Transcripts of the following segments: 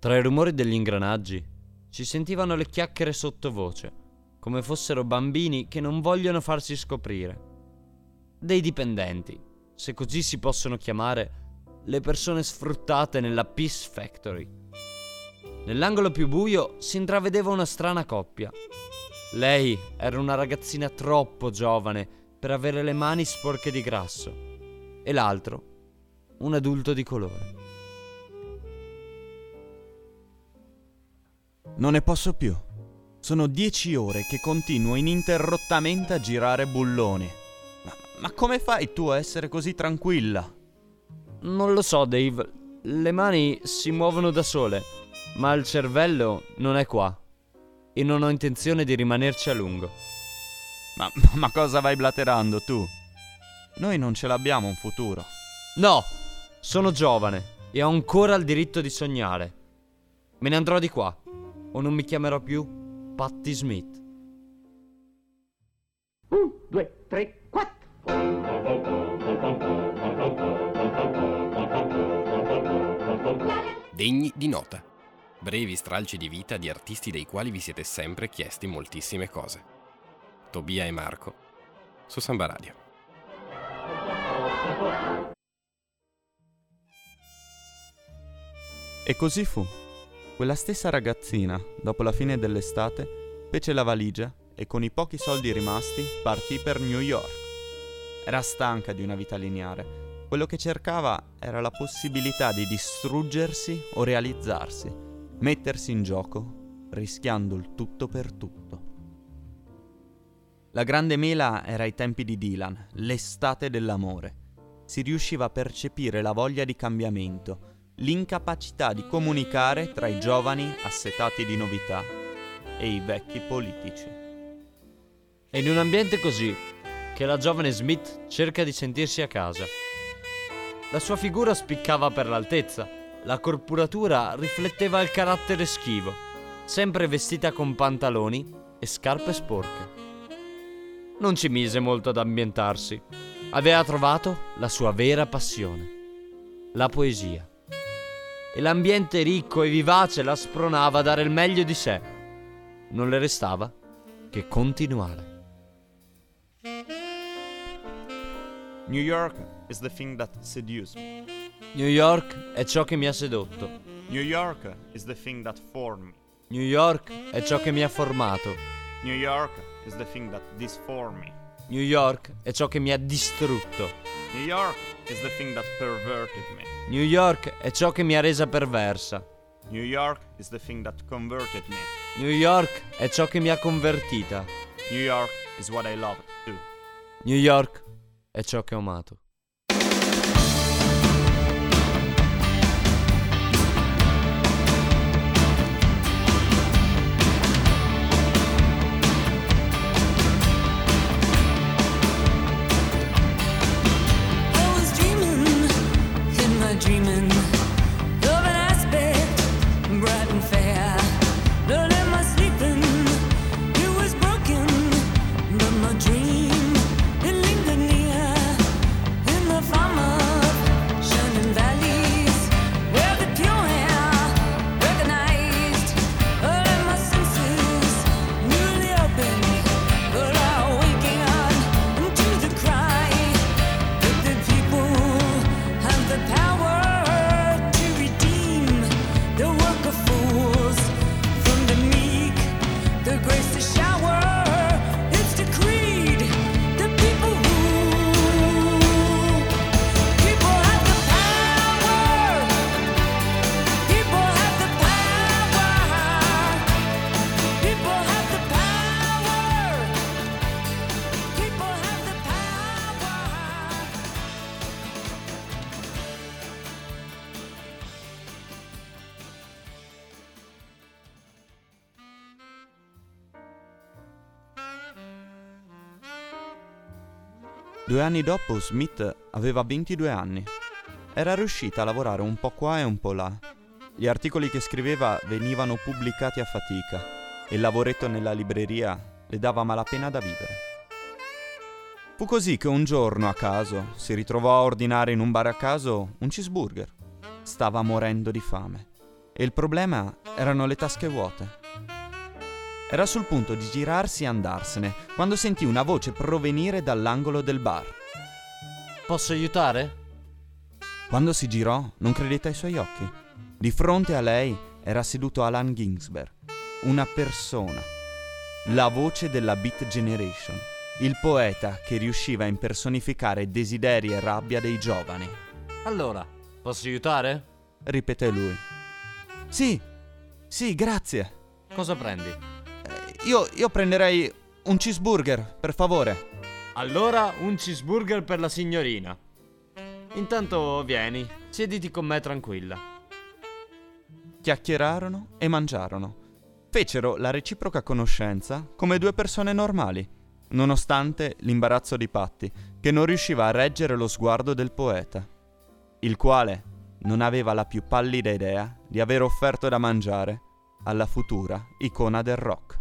Tra i rumori degli ingranaggi si sentivano le chiacchiere sottovoce, come fossero bambini che non vogliono farsi scoprire. Dei dipendenti, se così si possono chiamare, le persone sfruttate nella Peace Factory. Nell'angolo più buio si intravedeva una strana coppia. Lei era una ragazzina troppo giovane per avere le mani sporche di grasso e l'altro un adulto di colore. Non ne posso più. Sono dieci ore che continuo ininterrottamente a girare bulloni. Ma, ma come fai tu a essere così tranquilla? Non lo so, Dave. Le mani si muovono da sole, ma il cervello non è qua. E non ho intenzione di rimanerci a lungo. Ma, ma cosa vai blaterando tu? Noi non ce l'abbiamo un futuro. No! Sono giovane e ho ancora il diritto di sognare. Me ne andrò di qua, o non mi chiamerò più Patti Smith. Un, due, tre, quattro. Degni di nota. Brevi stralci di vita di artisti dei quali vi siete sempre chiesti moltissime cose. Tobia e Marco su Samba Radio. E così fu. Quella stessa ragazzina, dopo la fine dell'estate, fece la valigia e con i pochi soldi rimasti partì per New York. Era stanca di una vita lineare. Quello che cercava era la possibilità di distruggersi o realizzarsi, mettersi in gioco, rischiando il tutto per tutto. La grande mela era ai tempi di Dylan, l'estate dell'amore. Si riusciva a percepire la voglia di cambiamento, l'incapacità di comunicare tra i giovani assetati di novità e i vecchi politici. È in un ambiente così che la giovane Smith cerca di sentirsi a casa. La sua figura spiccava per l'altezza, la corporatura rifletteva il carattere schivo, sempre vestita con pantaloni e scarpe sporche. Non ci mise molto ad ambientarsi. Aveva trovato la sua vera passione, la poesia. E l'ambiente ricco e vivace la spronava a dare il meglio di sé. Non le restava che continuare. New York is the thing that seduced me. New York è ciò che mi ha sedotto. New York is the thing that formed me. New York è ciò che mi ha formato. New York is the thing that disformed me. New York è ciò che mi ha distrutto. New York is the thing that perverted me. New York è ciò che mi ha resa perversa. New York is the thing that converted me. New York è ciò che mi ha convertita. New York is what I love too. New York è ciò che ho amato. Due anni dopo Smith aveva 22 anni. Era riuscita a lavorare un po' qua e un po' là. Gli articoli che scriveva venivano pubblicati a fatica e il lavoretto nella libreria le dava malapena da vivere. Fu così che un giorno a caso si ritrovò a ordinare in un bar a caso un cheeseburger. Stava morendo di fame e il problema erano le tasche vuote. Era sul punto di girarsi e andarsene quando sentì una voce provenire dall'angolo del bar. Posso aiutare? Quando si girò, non credette ai suoi occhi. Di fronte a lei era seduto Alan Ginsberg, una persona, la voce della Beat Generation, il poeta che riusciva a impersonificare desideri e rabbia dei giovani. Allora, posso aiutare? Ripeté lui. Sì, sì, grazie. Cosa prendi? Io, io prenderei un cheeseburger, per favore. Allora, un cheeseburger per la signorina. Intanto vieni, siediti con me tranquilla. Chiacchierarono e mangiarono. Fecero la reciproca conoscenza come due persone normali, nonostante l'imbarazzo di Patti, che non riusciva a reggere lo sguardo del poeta, il quale non aveva la più pallida idea di aver offerto da mangiare alla futura icona del rock.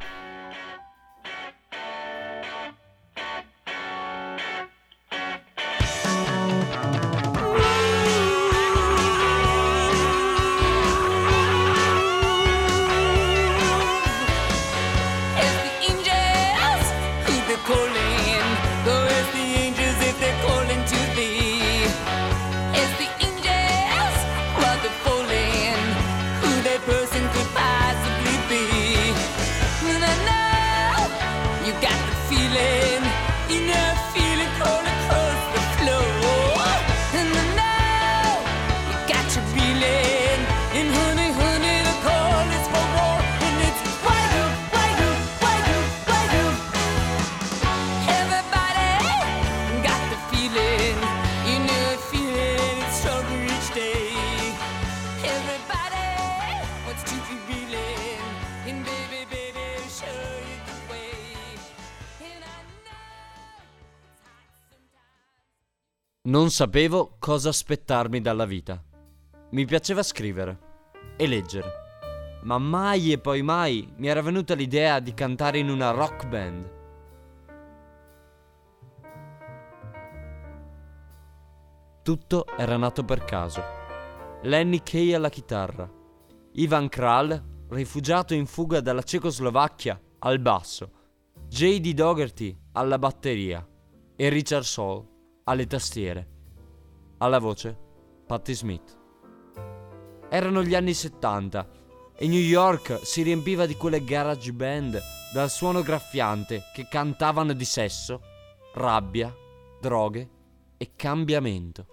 Non sapevo cosa aspettarmi dalla vita. Mi piaceva scrivere e leggere, ma mai e poi mai mi era venuta l'idea di cantare in una rock band. Tutto era nato per caso. Lenny Kay alla chitarra, Ivan Kral, rifugiato in fuga dalla Cecoslovacchia, al basso, J.D. Dougherty alla batteria e Richard Saul alle tastiere. Alla voce, Patti Smith. Erano gli anni 70 e New York si riempiva di quelle garage band dal suono graffiante che cantavano di sesso, rabbia, droghe e cambiamento.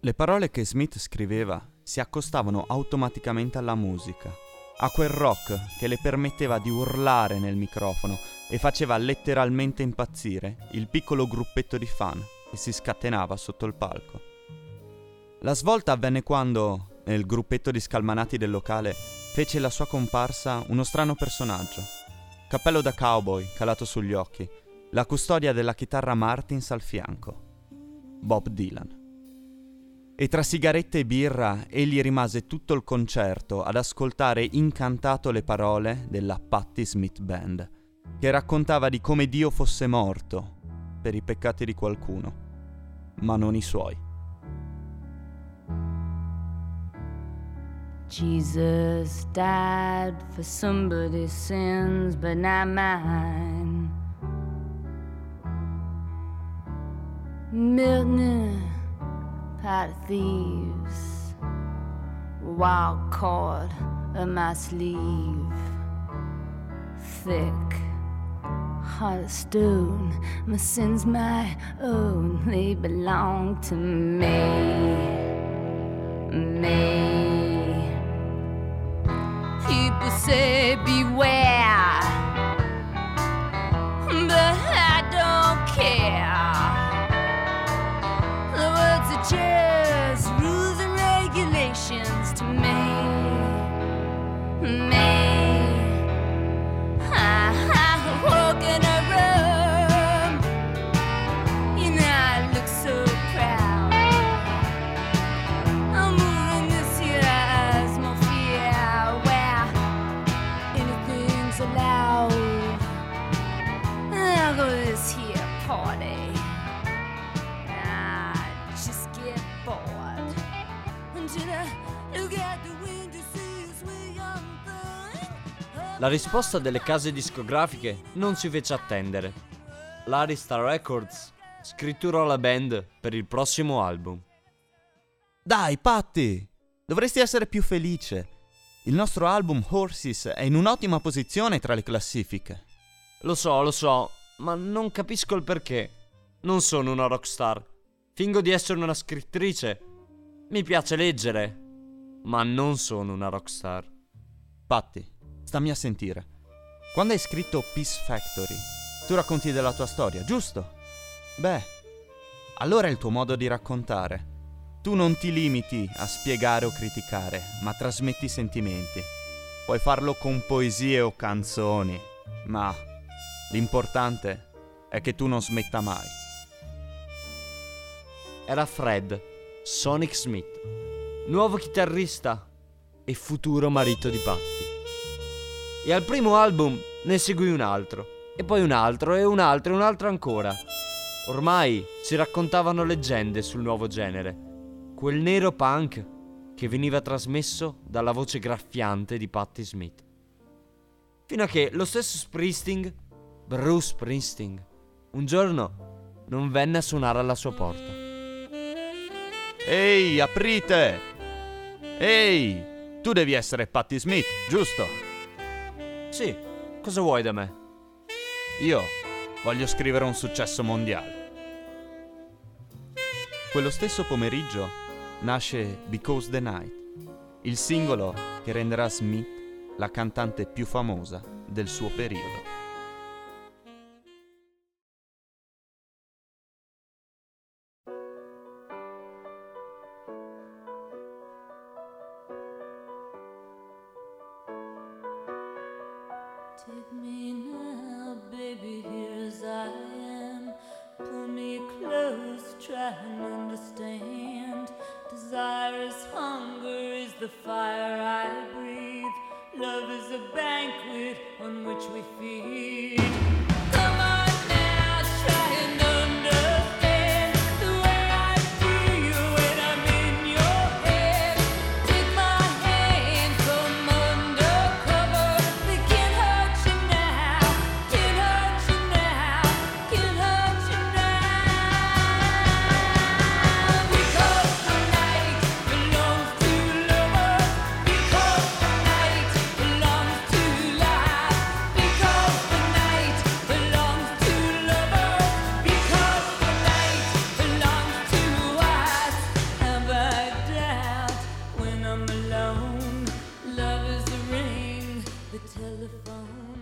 Le parole che Smith scriveva si accostavano automaticamente alla musica, a quel rock che le permetteva di urlare nel microfono e faceva letteralmente impazzire il piccolo gruppetto di fan che si scatenava sotto il palco. La svolta avvenne quando, nel gruppetto di scalmanati del locale, fece la sua comparsa uno strano personaggio. Cappello da cowboy calato sugli occhi, la custodia della chitarra Martins al fianco. Bob Dylan. E tra sigarette e birra egli rimase tutto il concerto ad ascoltare incantato le parole della Patti Smith Band, che raccontava di come Dio fosse morto per i peccati di qualcuno, ma non i suoi. Jesus died for somebody's sins, but not mine. Milton, pot of thieves, wild cord of my sleeve, thick, heart of stone. My sins, my own, they belong to me me. People say beware, La risposta delle case discografiche non si fece attendere. L'Arista Records scritturò la band per il prossimo album. Dai, Patti! Dovresti essere più felice. Il nostro album Horses è in un'ottima posizione tra le classifiche. Lo so, lo so, ma non capisco il perché. Non sono una rockstar. Fingo di essere una scrittrice. Mi piace leggere, ma non sono una rockstar. Patti, stammi a sentire. Quando hai scritto Peace Factory, tu racconti della tua storia, giusto? Beh, allora è il tuo modo di raccontare. Tu non ti limiti a spiegare o criticare, ma trasmetti sentimenti. Puoi farlo con poesie o canzoni, ma l'importante è che tu non smetta mai. Era Fred, Sonic Smith, nuovo chitarrista e futuro marito di Patti. E al primo album ne seguì un altro, e poi un altro, e un altro, e un altro ancora. Ormai si raccontavano leggende sul nuovo genere, quel nero punk che veniva trasmesso dalla voce graffiante di Patti Smith. Fino a che lo stesso Springsteen, Bruce Springsteen, un giorno non venne a suonare alla sua porta. Ehi, aprite! Ehi, tu devi essere Patti Smith, giusto? Sì, cosa vuoi da me? Io voglio scrivere un successo mondiale. Quello stesso pomeriggio nasce Because the Night, il singolo che renderà Smith la cantante più famosa del suo periodo. Take me now, baby, here as I am. Pull me close, try and understand. Desire is hunger, is the fire I breathe. Love is a banquet on which we feed.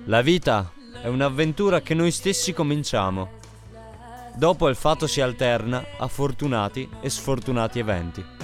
La vita è un'avventura che noi stessi cominciamo. Dopo il fatto si alterna a fortunati e sfortunati eventi.